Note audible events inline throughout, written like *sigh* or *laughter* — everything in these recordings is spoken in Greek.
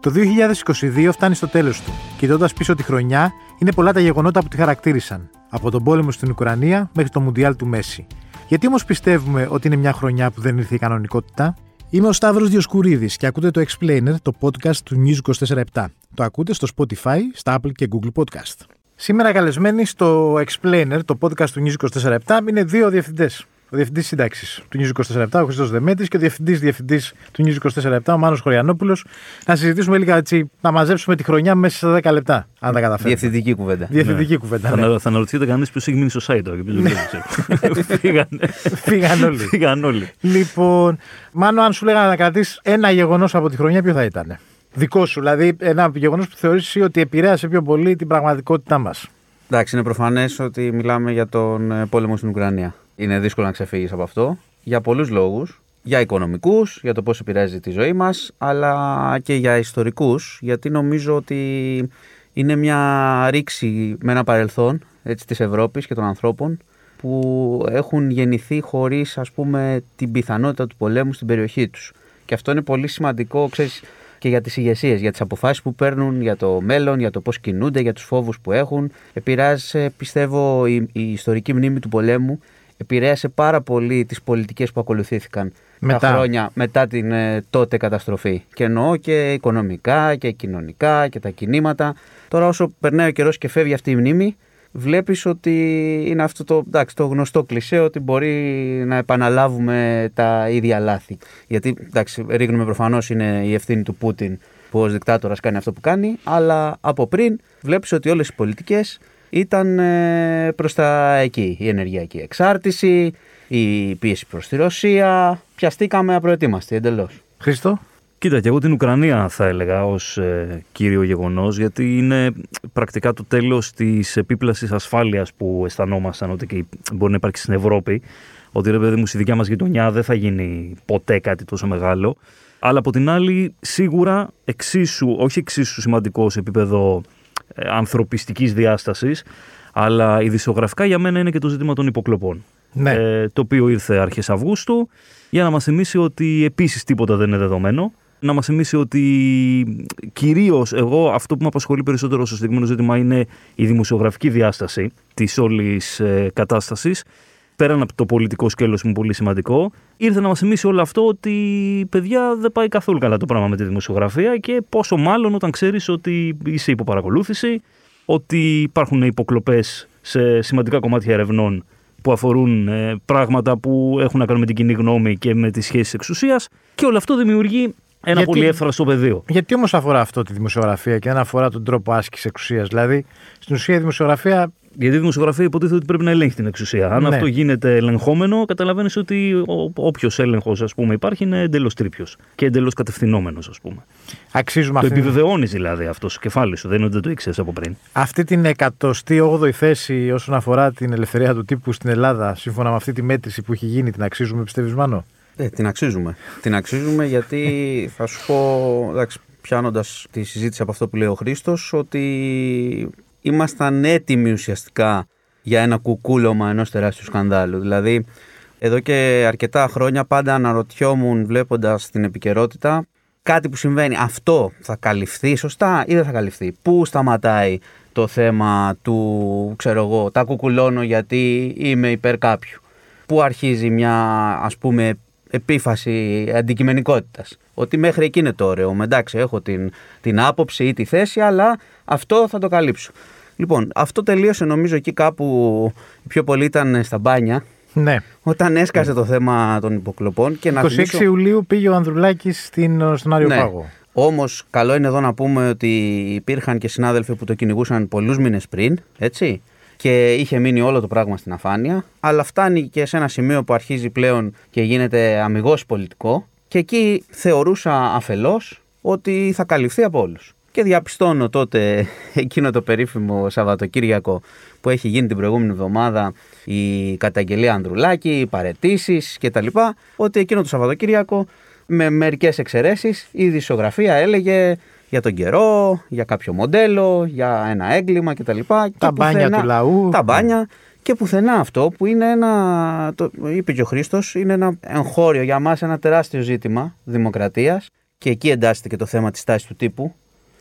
Το 2022 φτάνει στο τέλος του. Κοιτώντας πίσω τη χρονιά, είναι πολλά τα γεγονότα που τη χαρακτήρισαν. Από τον πόλεμο στην Ουκρανία μέχρι το Μουντιάλ του Μέση. Γιατί όμως πιστεύουμε ότι είναι μια χρονιά που δεν ήρθε η κανονικότητα; Είμαι ο Σταύρος Διοσκουρίδης και ακούτε το Explainer, το podcast του News 24 Το ακούτε στο Spotify, στα Apple και Google Podcast. Σήμερα καλεσμένοι στο Explainer, το podcast του News 24 είναι δύο διευθυντές ο διευθυντής σύνταξη του News 24 ο Χρήστος Δεμέτη και ο διευθυντής διευθυντής του News 24 ο Μάνος Χωριανόπουλος, να συζητήσουμε λίγα έτσι, να μαζέψουμε τη χρονιά μέσα σε 10 λεπτά. Αν τα καταφέρουμε. Διευθυντική κουβέντα. Διευθυντική ναι. κουβέντα. Ναι. Θα, θα αναρωτιέται κανείς ποιος έχει μείνει στο site τώρα. *laughs* Φύγαν όλοι. Φύγαν όλοι. Λοιπόν, Μάνο, αν σου λέγανε να κρατήσεις ένα γεγονός από τη χρονιά, ποιο θα ήταν. Δικό σου, δηλαδή ένα γεγονός που θεωρήσει ότι επηρέασε πιο πολύ την πραγματικότητά μας. Εντάξει, είναι προφανές ότι μιλάμε για τον ε, πόλεμο στην Ουκρανία. Είναι δύσκολο να ξεφύγεις από αυτό για πολλούς λόγους. Για οικονομικούς, για το πώς επηρεάζει τη ζωή μας, αλλά και για ιστορικούς, γιατί νομίζω ότι είναι μια ρήξη με ένα παρελθόν έτσι, της Ευρώπης και των ανθρώπων που έχουν γεννηθεί χωρίς ας πούμε την πιθανότητα του πολέμου στην περιοχή τους. Και αυτό είναι πολύ σημαντικό, ξέρεις, και για τις ηγεσίες, για τις αποφάσεις που παίρνουν, για το μέλλον, για το πώς κινούνται, για τους φόβους που έχουν. Επηρεάζει, πιστεύω, η, η ιστορική μνήμη του πολέμου επηρέασε πάρα πολύ τις πολιτικές που ακολουθήθηκαν μετά. τα χρόνια μετά την ε, τότε καταστροφή. Και εννοώ και οικονομικά και κοινωνικά και τα κινήματα. Τώρα όσο περνάει ο καιρός και φεύγει αυτή η μνήμη, βλέπεις ότι είναι αυτό το, εντάξει, το γνωστό κλισέ ότι μπορεί να επαναλάβουμε τα ίδια λάθη. Γιατί εντάξει, ρίχνουμε προφανώς είναι η ευθύνη του Πούτιν που ως δικτάτορας κάνει αυτό που κάνει, αλλά από πριν βλέπεις ότι όλες οι πολιτικές ήταν ε, προς τα εκεί. Η ενεργειακή εξάρτηση, η πίεση προς τη Ρωσία. Πιαστήκαμε απροετοίμαστοι εντελώς. Χρήστο; Κοίτα, και εγώ την Ουκρανία θα έλεγα ως ε, κύριο γεγονός, γιατί είναι πρακτικά το τέλος της επίπλασης ασφάλειας που αισθανόμασταν ότι και μπορεί να υπάρξει στην Ευρώπη. Ότι ρε παιδί μου, στη δικιά μας γειτονιά δεν θα γίνει ποτέ κάτι τόσο μεγάλο. Αλλά από την άλλη, σίγουρα εξίσου, όχι εξίσου σημαντικό σε επίπεδο ε, ανθρωπιστικής διάστασης, αλλά ειδησιογραφικά για μένα είναι και το ζήτημα των υποκλοπών. Ναι. Ε, το οποίο ήρθε αρχές Αυγούστου για να μας θυμίσει ότι επίσης τίποτα δεν είναι δεδομένο. Να μας θυμίσει ότι κυρίως εγώ αυτό που με απασχολεί περισσότερο στο συγκεκριμένο ζήτημα είναι η δημοσιογραφική διάσταση της όλης ε, κατάστασης πέραν από το πολιτικό σκέλος που είναι πολύ σημαντικό, ήρθε να μας θυμίσει όλο αυτό ότι παιδιά δεν πάει καθόλου καλά το πράγμα με τη δημοσιογραφία και πόσο μάλλον όταν ξέρεις ότι είσαι υποπαρακολούθηση, ότι υπάρχουν υποκλοπές σε σημαντικά κομμάτια ερευνών που αφορούν ε, πράγματα που έχουν να κάνουν με την κοινή γνώμη και με τις σχέσεις εξουσίας. Και όλο αυτό δημιουργεί ένα γιατί, πολύ εύθραστο πεδίο. Γιατί όμως αφορά αυτό τη δημοσιογραφία και δεν αφορά τον τρόπο άσκησης εξουσίας; Δηλαδή, στην ουσία η δημοσιογραφία γιατί η δημοσιογραφία υποτίθεται ότι πρέπει να ελέγχει την εξουσία. Αν ναι. αυτό γίνεται ελεγχόμενο, καταλαβαίνεις ότι όποιος έλεγχος υπάρχει είναι εντελώς τρίπιος και εντελώς κατευθυνόμενος, ας πούμε. Αξίζουμε το αυτή... επιβεβαιώνεις δηλαδή αυτό στο κεφάλι σου, δεν είναι ότι δεν το ήξερες από πριν. Αυτή την 108η θέση όσον αφορά την ελευθερία του τύπου στην Ελλάδα, σύμφωνα με αυτή τη μέτρηση που έχει γίνει, την αξίζουμε, πιστεύεις, Μάνο; Ε, την αξίζουμε. την αξίζουμε γιατί *laughs* θα σου πω, εντάξει, πιάνοντας τη συζήτηση από αυτό που λέει ο Χρήστος, ότι ήμασταν έτοιμοι ουσιαστικά για ένα κουκούλωμα ενός τεράστιου σκανδάλου. Δηλαδή, εδώ και αρκετά χρόνια πάντα αναρωτιόμουν βλέποντας την επικαιρότητα κάτι που συμβαίνει. Αυτό θα καλυφθεί σωστά ή δεν θα καλυφθεί; Πού σταματάει το θέμα του, ξέρω εγώ, τα κουκουλώνω γιατί είμαι υπέρ κάποιου; Πού αρχίζει μια, ας πούμε, επίφαση αντικειμενικότητας; Ότι μέχρι εκεί είναι το ωραίο. Εντάξει, έχω την, την άποψη ή τη θέση, αλλά αυτό θα το καλύψω. Λοιπόν, αυτό τελείωσε νομίζω εκεί κάπου πιο πολύ ήταν στα μπάνια. Ναι. Όταν έσκασε το θέμα των υποκλοπών. Και 26 θυμίσω... Ιουλίου πήγε ο Ανδρουλάκης στον Άριο ναι. Πάγο. Όμως, καλό είναι εδώ να πούμε ότι υπήρχαν και συνάδελφοι που το κυνηγούσαν πολλούς μήνες πριν, έτσι. Και είχε μείνει όλο το πράγμα στην αφάνεια. Αλλά φτάνει και σε ένα σημείο που αρχίζει πλέον και γίνεται αμυγός πολιτικό. Και εκεί θεωρούσα αφελώς ότι θα καλυφθεί από όλους. Και διαπιστώνω τότε *laughs* εκείνο το περίφημο Σαββατοκύριακο που έχει γίνει την προηγούμενη εβδομάδα η καταγγελία Ανδρουλάκη, οι παρετήσεις κτλ. Ότι εκείνο το Σαββατοκύριακο με μερικές εξαιρέσεις η δισογραφία έλεγε για τον καιρό, για κάποιο μοντέλο, για ένα έγκλημα κτλ. Τα μπάνια του λαού. Τα μπάνια. Και πουθενά αυτό που είναι ένα, το είπε και ο Χρήστος, είναι ένα εγχώριο για μας ένα τεράστιο ζήτημα δημοκρατίας και εκεί εντάσσεται και το θέμα της τάσης του τύπου,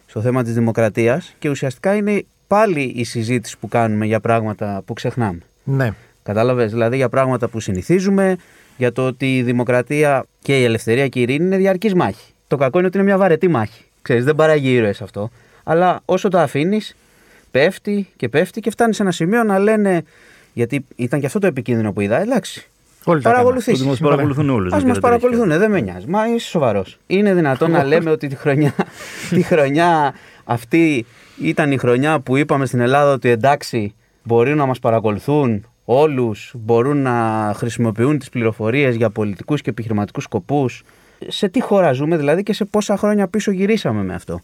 στο θέμα της δημοκρατίας και ουσιαστικά είναι πάλι η συζήτηση που κάνουμε για πράγματα που ξεχνάμε. Ναι. Κατάλαβες, δηλαδή για πράγματα που συνηθίζουμε, για το ότι η δημοκρατία και η ελευθερία και η ειρήνη είναι διαρκής μάχη. Το κακό είναι ότι είναι μια βαρετή μάχη. Ξέρεις, δεν παράγει ήρωες αυτό. Αλλά όσο το αφήνεις, πέφτει και πέφτει και φτάνει σε ένα σημείο να λένε. Γιατί ήταν και αυτό το επικίνδυνο που είδα. Εντάξει. Όλοι τα Παρακολουθήσει. Ότι μας παρακολουθούν όλους, Α δεν μας γίνεται παρακολουθούν, δεν με νοιάζει. Μα είσαι σοβαρός. Είναι δυνατόν να *laughs* λέμε ότι τη χρονιά, τη χρονιά αυτή ήταν η χρονιά που είπαμε στην Ελλάδα ότι εντάξει, μπορεί να μας παρακολουθούν όλους, μπορούν να χρησιμοποιούν τις πληροφορίες για πολιτικούς και επιχειρηματικούς σκοπούς. Σε τι χώρα ζούμε δηλαδή και σε πόσα χρόνια πίσω γυρίσαμε με αυτό.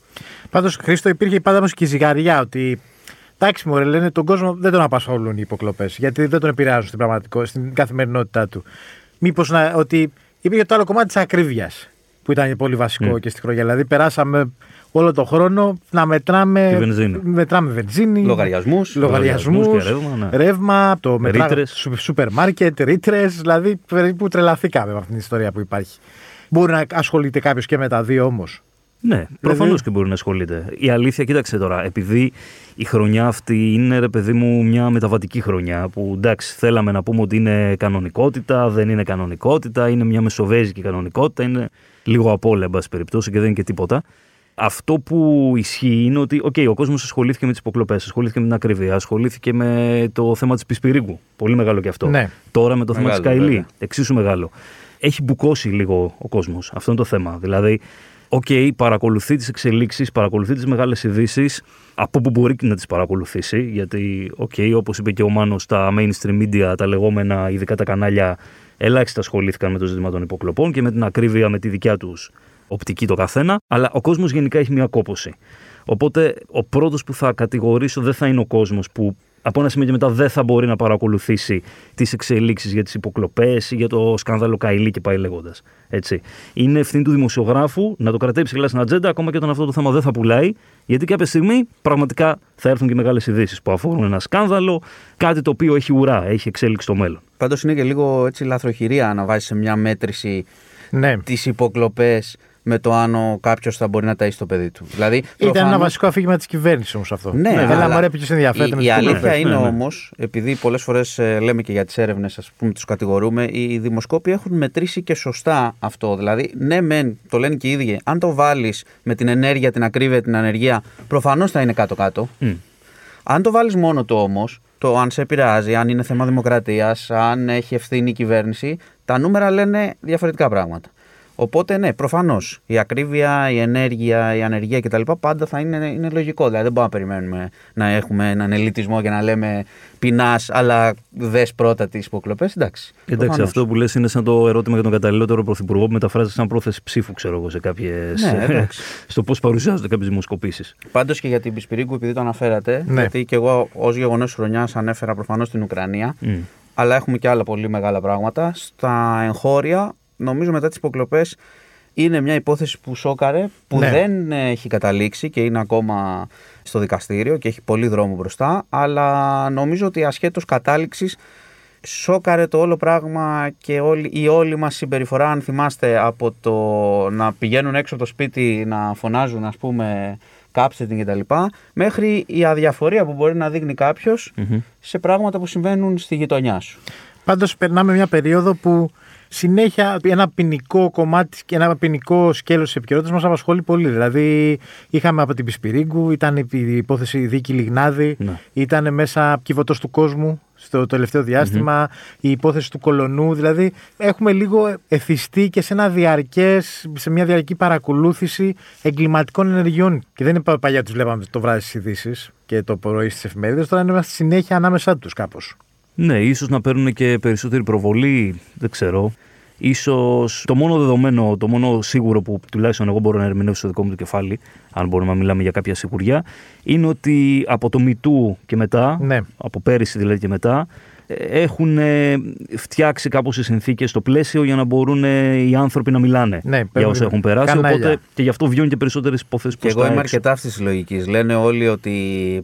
Πάντως, Χρήστο, υπήρχε πάντα όμως και η ζυγαριά ότι. Εντάξει, μωρέ, λένε τον κόσμο δεν τον απασχολούν οι υποκλοπές. Γιατί δεν τον επηρεάζουν στην πραγματικότητα, στην καθημερινότητά του. Μήπως ότι υπήρχε το άλλο κομμάτι της ακρίβειας που ήταν πολύ βασικό Mm. και στη χρονιά. Δηλαδή, περάσαμε όλο τον χρόνο να μετράμε. Τη βενζίνη. Μετράμε βενζίνη. Λογαριασμούς. Λογαριασμούς, Λογαριασμούς και ρεύμα, ναι. ρεύμα, το μετρά... Ρήτρες. σου- σούπερ μάρκετ, ρήτρες. Δηλαδή, περίπου τρελαθήκαμε με αυτήν την ιστορία που υπάρχει. Μπορεί να ασχολείται κάποιος και με τα δύο όμως. Ναι, προφανώς και μπορεί να ασχολείται. Η αλήθεια, κοίταξε τώρα, επειδή η χρονιά αυτή είναι, ρε παιδί μου, μια μεταβατική χρονιά που εντάξει, θέλαμε να πούμε ότι είναι κανονικότητα, δεν είναι κανονικότητα, είναι μια μεσοβέζικη κανονικότητα, είναι λίγο απ' όλα, εν πάση περιπτώσει, και δεν είναι και τίποτα. Αυτό που ισχύει είναι ότι okay, ο κόσμος ασχολήθηκε με τις υποκλοπές, ασχολήθηκε με την ακριβία, ασχολήθηκε με το θέμα της Πισπιρίγκου. Πολύ μεγάλο και αυτό. Ναι. Τώρα με το θέμα της Μεγάλο, Καηλή. βέβαια. Εξίσου μεγάλο. Έχει μπουκώσει λίγο ο κόσμος. Αυτό είναι το θέμα. Δηλαδή, οκ, παρακολουθεί τις εξελίξεις, παρακολουθεί τις μεγάλες ειδήσεις από που μπορεί να τις παρακολουθήσει. Γιατί, οκ, όπως είπε και ο Μάνος, τα mainstream media, τα λεγόμενα, ειδικά τα κανάλια, ελάχιστα ασχολήθηκαν με το ζήτημα των υποκλοπών και με την ακρίβεια με τη δικιά τους οπτική το καθένα. Αλλά ο κόσμος γενικά έχει μια κόποση. Οπότε ο πρώτος που θα κατηγορήσω δεν θα είναι ο κόσμος που από ένα σημείο και μετά δεν θα μπορεί να παρακολουθήσει τις εξελίξεις για τις υποκλοπές ή για το σκάνδαλο Καηλή και πάει λέγοντας. Είναι ευθύνη του δημοσιογράφου να το κρατάει ψηλά στην ατζέντα, ακόμα και όταν αυτό το θέμα δεν θα πουλάει, γιατί κάποια στιγμή πραγματικά θα έρθουν και μεγάλες ειδήσεις που αφορούν ένα σκάνδαλο, κάτι το οποίο έχει ουρά, έχει εξέλιξη στο μέλλον. Πάντως είναι και λίγο έτσι λαθροχειρία να βάζεις σε μια μέτρηση Ναι. τις υποκλοπές με το αν κάποιος θα μπορεί να ταΐσει το παιδί του. Δηλαδή, Ήταν ένα προφανώς- βασικό αφήγημα της κυβέρνησης όμως αυτό. Ναι, Έλα, αλλά μωρέ, ποιο ενδιαφέρεται η, με η τις αλήθεια υποκλοπές. είναι ναι, ναι. όμως, επειδή πολλές φορές λέμε και για τις έρευνες, ας πούμε, τους κατηγορούμε, οι δημοσκόποι έχουν μετρήσει και σωστά αυτό. Δηλαδή, ναι, μεν, το λένε και οι ίδιοι, αν το βάλεις με την ενέργεια, την ακρίβεια, την ανεργία, προφανώς θα είναι κάτω-κάτω. Μμ. Αν το βάλεις μόνο το όμως, το αν σε επηρεάζει, αν είναι θέμα δημοκρατίας, αν έχει ευθύνη η κυβέρνηση, τα νούμερα λένε διαφορετικά πράγματα. Οπότε, ναι, προφανώς η ακρίβεια, η ενέργεια, η ανεργία κτλ. πάντα θα είναι, είναι λογικό. Δηλαδή, δεν μπορούμε να περιμένουμε να έχουμε έναν ελιτισμό και να λέμε πεινάς, αλλά δες πρώτα τις υποκλοπές. Εντάξει. Εντάξει, προφανώς. αυτό που λες είναι σαν το ερώτημα για τον καταλληλότερο πρωθυπουργό που μεταφράζεται σαν πρόθεση ψήφου, ξέρω εγώ, σε κάποιες, Ναι, εντάξει. *laughs* στο πώς παρουσιάζονται κάποιες δημοσκοπήσεις. Πάντως και για την Πισπυρίγκου, επειδή το αναφέρατε, Ναι. γιατί και εγώ ως γεγονός χρονιάς ανέφερα προφανώς την Ουκρανία. αλλά έχουμε και άλλα πολύ μεγάλα πράγματα. Στα εγχώρια, νομίζω μετά τις υποκλοπές, είναι μια υπόθεση που σόκαρε, που Ναι. δεν έχει καταλήξει και είναι ακόμα στο δικαστήριο και έχει πολύ δρόμο μπροστά, αλλά νομίζω ότι ασχέτως κατάληξης σόκαρε το όλο πράγμα και όλη, η όλη μας συμπεριφορά, αν θυμάστε, από το να πηγαίνουν έξω από το σπίτι να φωνάζουν, ας πούμε, κάψτε την κτλ. Μέχρι η αδιαφορία που μπορεί να δείχνει κάποιος σε πράγματα που συμβαίνουν στη γειτονιά σου. Πάντως περνάμε μια περίοδο που συνέχεια ένα ποινικό κομμάτι και ένα ποινικό σκέλος της επικαιρότητας μας απασχολεί πολύ. Δηλαδή, είχαμε από την Πισπυρίγκου, ήταν η υπόθεση δίκη Λιγνάδη, Ναι. ήταν μέσα κυβωτό του κόσμου στο τελευταίο διάστημα, η υπόθεση του κολονού. Δηλαδή, έχουμε λίγο εθιστεί και σε, ένα διαρκές, σε μια διαρκή παρακολούθηση εγκληματικών ενεργειών. Και δεν είναι πα- παλιά τους βλέπαμε το βράδυ στις ειδήσεις και το πρωί στις εφημερίδες, τώρα είμαστε συνέχεια ανάμεσά τους κάπως. Ναι, ίσως να παίρνουν και περισσότερη προβολή, δεν ξέρω. Ίσως το μόνο δεδομένο, το μόνο σίγουρο που τουλάχιστον εγώ μπορώ να ερμηνεύσω στο δικό μου το κεφάλι, αν μπορούμε να μιλάμε για κάποια σιγουριά, είναι ότι από το Μητού και μετά, Ναι. από πέρυσι δηλαδή και μετά, ε, έχουν ε, φτιάξει κάπως οι συνθήκες στο πλαίσιο για να μπορούν ε, οι άνθρωποι να μιλάνε Ναι, για παίρνουν όσα έχουν περάσει. κανάλια. Οπότε και γι' αυτό βγαίνουν και περισσότερες υποθέσεις Και προς εγώ τα είμαι έξω. αρκετά αυτής της λογικής. Λένε όλοι ότι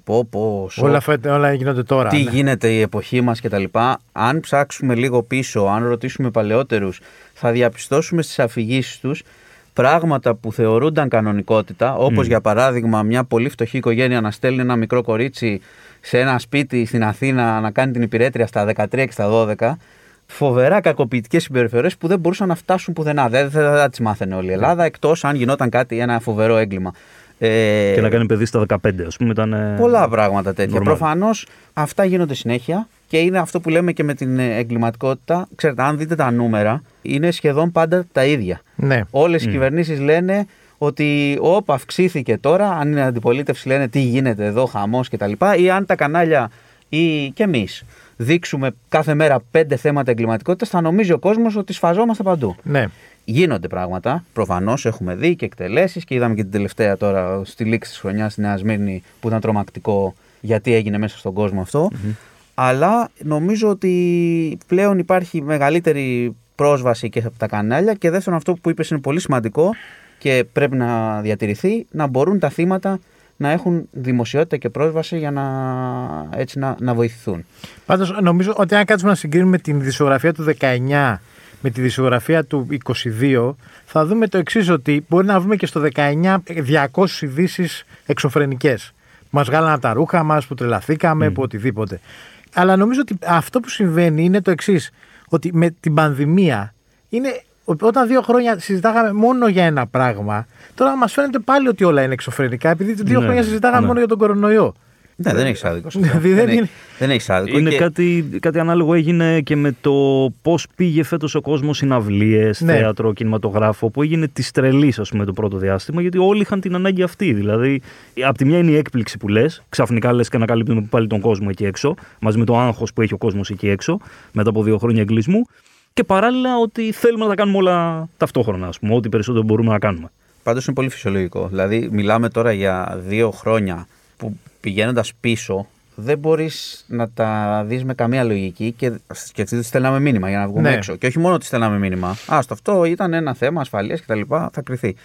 πω, πω, σοκ, Όλα, φε- όλα γίνονται τώρα. τι ναι. γίνεται η εποχή μας κτλ. Αν ψάξουμε λίγο πίσω, αν ρωτήσουμε παλαιότερους, θα διαπιστώσουμε στις αφηγήσεις τους πράγματα που θεωρούνταν κανονικότητα, όπως Μμ. για παράδειγμα μια πολύ φτωχή οικογένεια να στέλνει ένα μικρό κορίτσι σε ένα σπίτι στην Αθήνα να κάνει την υπηρέτρια στα 13 και στα 12, φοβερά κακοποιητικές συμπεριφορές που δεν μπορούσαν να φτάσουν πουθενά. Δεν θα, θα τις μάθαινε όλη η Ελλάδα, εκτός αν γινόταν κάτι, ένα φοβερό έγκλημα. Ε, Και να κάνει παιδί στα 15, ας πούμε. Ήταν, ε, Πολλά πράγματα τέτοια. normal. Προφανώς αυτά γίνονται συνέχεια και είναι αυτό που λέμε και με την ε, εγκληματικότητα. Ξέρετε, αν δείτε τα νούμερα, είναι σχεδόν πάντα τα ίδια. Ναι. Όλες οι Μμ. κυβερνήσεις λένε ότι όπα αυξήθηκε τώρα, αν είναι αντιπολίτευση λένε τι γίνεται εδώ, χαμός κτλ. Ή αν τα κανάλια ή και εμείς δείξουμε κάθε μέρα πέντε θέματα εγκληματικότητας, θα νομίζει ο κόσμος ότι σφαζόμαστε παντού. ναι. Γίνονται πράγματα. Προφανώς έχουμε δει και εκτελέσεις και είδαμε και την τελευταία τώρα στη λήξη της χρονιάς στη Νέα Σμύρνη που ήταν τρομακτικό γιατί έγινε μέσα στον κόσμο αυτό. Αλλά νομίζω ότι πλέον υπάρχει μεγαλύτερη πρόσβαση και από τα κανάλια και δεύτερον αυτό που είπες είναι πολύ σημαντικό και πρέπει να διατηρηθεί να μπορούν τα θύματα να έχουν δημοσιότητα και πρόσβαση για να, έτσι, να, να βοηθηθούν. Πάντως νομίζω ότι αν κάτσουμε να συγκρίνουμε την δισογραφία του 19 με τη δισογραφία του 22, θα δούμε το εξής: ότι μπορεί να βρούμε και στο 19 200 ειδήσεις εξωφρενικές. Μας βγάλανε από τα ρούχα μας, που τρελαθήκαμε, που οτιδήποτε. Αλλά νομίζω ότι αυτό που συμβαίνει είναι το εξής: ότι με την πανδημία είναι. Όταν δύο χρόνια συζητάγαμε μόνο για ένα πράγμα, τώρα μας φαίνεται πάλι ότι όλα είναι εξωφρενικά, επειδή δύο Ναι, χρόνια συζητάγαμε ναι. μόνο για τον κορονοϊό. Ναι, δεν έχεις άδικο. σε αυτό. Δηλαδή δεν δεν, είναι- έχει- δεν έχεις άδικο. Είναι και- κάτι, κάτι ανάλογο έγινε και με το πώς πήγε φέτος ο κόσμος συναυλίες, Ναι. θέατρο, κινηματογράφο, που έγινε της τρελής, ας πούμε, το πρώτο διάστημα, γιατί όλοι είχαν την ανάγκη αυτή. Δηλαδή, από τη μια είναι η έκπληξη που λες, ξαφνικά λες και ανακαλύπτουμε πάλι τον κόσμο εκεί έξω, μαζί με το άγχος που έχει ο κόσμος εκεί έξω, μετά από δύο χρόνια εγκλισμού. Και παράλληλα ότι θέλουμε να τα κάνουμε όλα ταυτόχρονα, ας πούμε, ό,τι περισσότερο μπορούμε να κάνουμε. Πάντως είναι πολύ φυσιολογικό. Δηλαδή, μιλάμε τώρα για δύο χρόνια που πηγαίνοντας πίσω, δεν μπορείς να τα δεις με καμία λογική και σκεφτείτε ότι στέλναμε μήνυμα για να βγούμε Ναι. έξω. Και όχι μόνο ότι στέλναμε μήνυμα. Α, στο αυτό ήταν ένα θέμα ασφαλείας κτλ. Θα κρυθεί.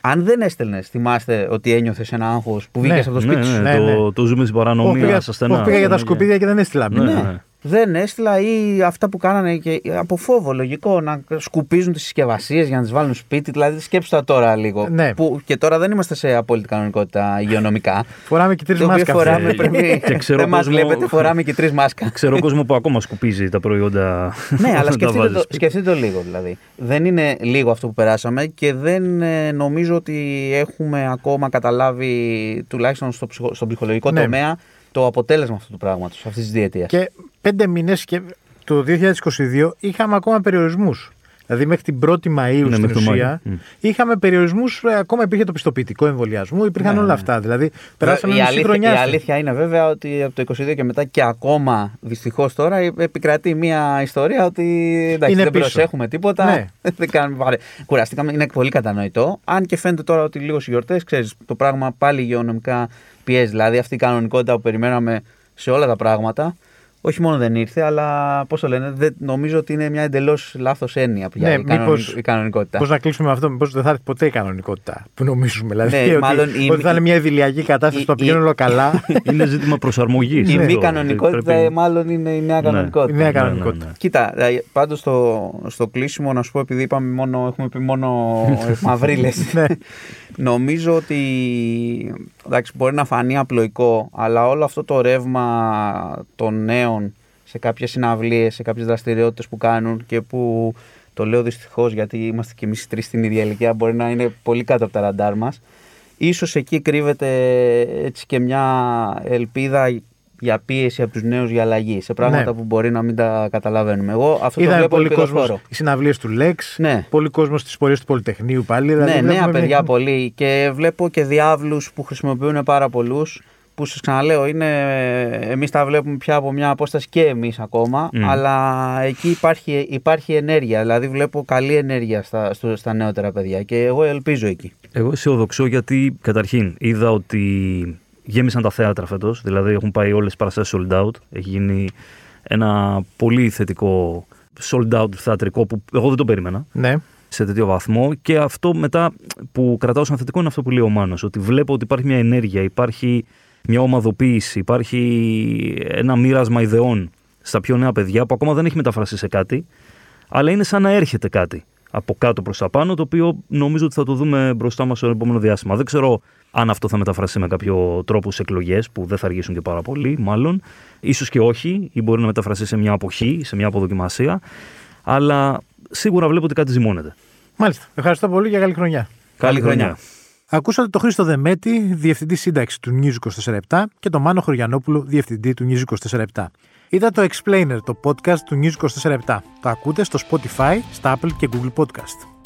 Αν δεν έστελνες, θυμάστε ότι ένιωθες ένα άγχος που βγήκες Ναι, από το Ναι, σπίτι σου; ναι, Ναι, το, ναι. το ζούμε στην παρανομία, Όχι, πήγα, στα στενά. όχι, πήγα για τα Ναι, σκουπίδια και δεν έστειλα. Ναι, μήνυμα. ναι. Δεν έστειλα ή αυτά που κάνανε και από φόβο, λογικό, να σκουπίζουν τις συσκευασίες για να τις βάλουν σπίτι. Δηλαδή, σκέψτε τα τώρα λίγο. Ναι. Που και τώρα δεν είμαστε σε απόλυτη κανονικότητα υγειονομικά. Φοράμε και τρεις Το οποίο μάσκας. φοράμε Ε, πρέπει. και ξέρω δεν μας κόσμο- βλέπετε, φοράμε και τρεις μάσκας. Ξέρω κόσμο που ακόμα σκουπίζει τα προϊόντα. *laughs* ναι, αλλά τα σκεφτείτε βάζεις το, σπίτι. σκεφτείτε το λίγο δηλαδή. Δεν είναι λίγο αυτό που περάσαμε και δεν ε, νομίζω ότι έχουμε ακόμα καταλάβει, τουλάχιστον στο ψυχο- στον ψυχολογικό Ναι. τομέα, το αποτέλεσμα αυτού του πράγματος, αυτής της διετίας. Και πέντε μήνες και το 2022 είχαμε ακόμα περιορισμούς. Δηλαδή μέχρι την 1η Μαου Ναι, στην μέχρι το ουσία Μάιο. Μμ. είχαμε περιορισμούς. Ακόμα υπήρχε το πιστοποιητικό εμβολιασμό, υπήρχαν Ναι, όλα ναι. αυτά. Δηλαδή περάσαμε η, μισή αλήθεια, χρονιά. η στη- αλήθεια είναι βέβαια ότι από το 22 και μετά και ακόμα δυστυχώς τώρα επικρατεί μια ιστορία ότι εντάξει, Είναι δεν πίσω. προσέχουμε τίποτα. Ναι. *laughs* δεν κάνουμε, πάρε. Κουραστήκαμε, είναι πολύ κατανοητό. Αν και φαίνεται τώρα ότι λίγος στι γιορτές, ξέρεις, το πράγμα πάλι υγειονομικά πιέζει. Δηλαδή αυτή η κανονικότητα που περιμέναμε σε όλα τα πράγματα. Όχι μόνο δεν ήρθε, αλλά πώς το λένε, δεν, νομίζω ότι είναι μια εντελώς λάθος έννοια για Ναι, η, κανονικ- μήπως- η κανονικότητα. Πώ να κλείσουμε με αυτό, μήπως δεν θα έρθει ποτέ η κανονικότητα που νομίζουμε. Δηλαδή Ναι, ότι, μάλλον η- ότι θα είναι μια ιδηλιακή κατάσταση η- που θα πηγαίνουν η- όλα καλά. *laughs* Είναι ζήτημα προσαρμογής. η μη κανονικότητα ε, μάλλον είναι η νέα κανονικότητα. Η νέα Ναι, κανονικότητα. ναι, ναι. Κοίτα, πάντως στο, στο κλείσιμο να σου πω, επειδή είπαμε μόνο, έχουμε πει μόνο *laughs* μαυρίλες. Ναι. νομίζω ότι εντάξει, μπορεί να φανεί απλοϊκό, αλλά όλο αυτό το ρεύμα των νέων σε κάποιες συναυλίες, σε κάποιες δραστηριότητες που κάνουν και που το λέω δυστυχώς γιατί είμαστε κι εμείς τρεις στην ίδια ηλικία, μπορεί να είναι πολύ κάτω από τα ραντάρ μας. Ίσως εκεί κρύβεται έτσι και μια ελπίδα για πίεση από τους νέους για αλλαγή. Σε πράγματα Ναι. που μπορεί να μην τα καταλαβαίνουμε. Εγώ αυτό το Είδαμε βλέπω πολύ ελπιδοφόρο. κόσμος στι συναυλίες του Λέξ. Ναι. Πολύ κόσμος στις πορείες του Πολυτεχνείου πάλι. Δηλαδή ναι, νέα βλέπουμε μια- παιδιά πολύ. Και βλέπω και διάβλους που χρησιμοποιούν πάρα πολλούς. Που σας ξαναλέω, είναι, εμείς τα βλέπουμε πια από μια απόσταση και εμείς ακόμα, Μμ. αλλά εκεί υπάρχει, υπάρχει ενέργεια. Δηλαδή βλέπω καλή ενέργεια στα, στο- στα νεότερα παιδιά και εγώ ελπίζω εκεί. Εγώ αισιοδοξώ γιατί καταρχήν είδα ότι γέμισαν τα θέατρα φέτος. Δηλαδή έχουν πάει όλες τις παραστάσεις sold out. Έχει γίνει ένα πολύ θετικό sold out θεατρικό που εγώ δεν το περίμενα Ναι. σε τέτοιο βαθμό. Και αυτό μετά που κρατάω σαν θετικό είναι αυτό που λέει ο Μάνος, Ότι βλέπω ότι υπάρχει μια ενέργεια, υπάρχει μια ομαδοποίηση, υπάρχει ένα μοίρασμα ιδεών στα πιο νέα παιδιά που ακόμα δεν έχει μεταφραστεί σε κάτι, αλλά είναι σαν να έρχεται κάτι. από κάτω προς τα πάνω, το οποίο νομίζω ότι θα το δούμε μπροστά μας στο επόμενο διάστημα. Δεν ξέρω αν αυτό θα μεταφραστεί με κάποιο τρόπο σε εκλογές, που δεν θα αργήσουν και πάρα πολύ, μάλλον. σω και όχι, ή μπορεί να μεταφραστεί σε μια αποχή, σε μια αποδοκιμασία. Αλλά σίγουρα βλέπω ότι κάτι ζυμώνεται. Μάλιστα. Ευχαριστώ πολύ και καλή χρονιά. Καλή χρονιά. Ακούσατε τον Χρήστο Δεμέτη, διευθυντή σύνταξης του News 24 και τον Μάνο Χωριανόπουλο, διευθυντή του News 24 Είδα το Explainer, το podcast του News 24 Το ακούτε στο Spotify, στα Apple και Google Podcast.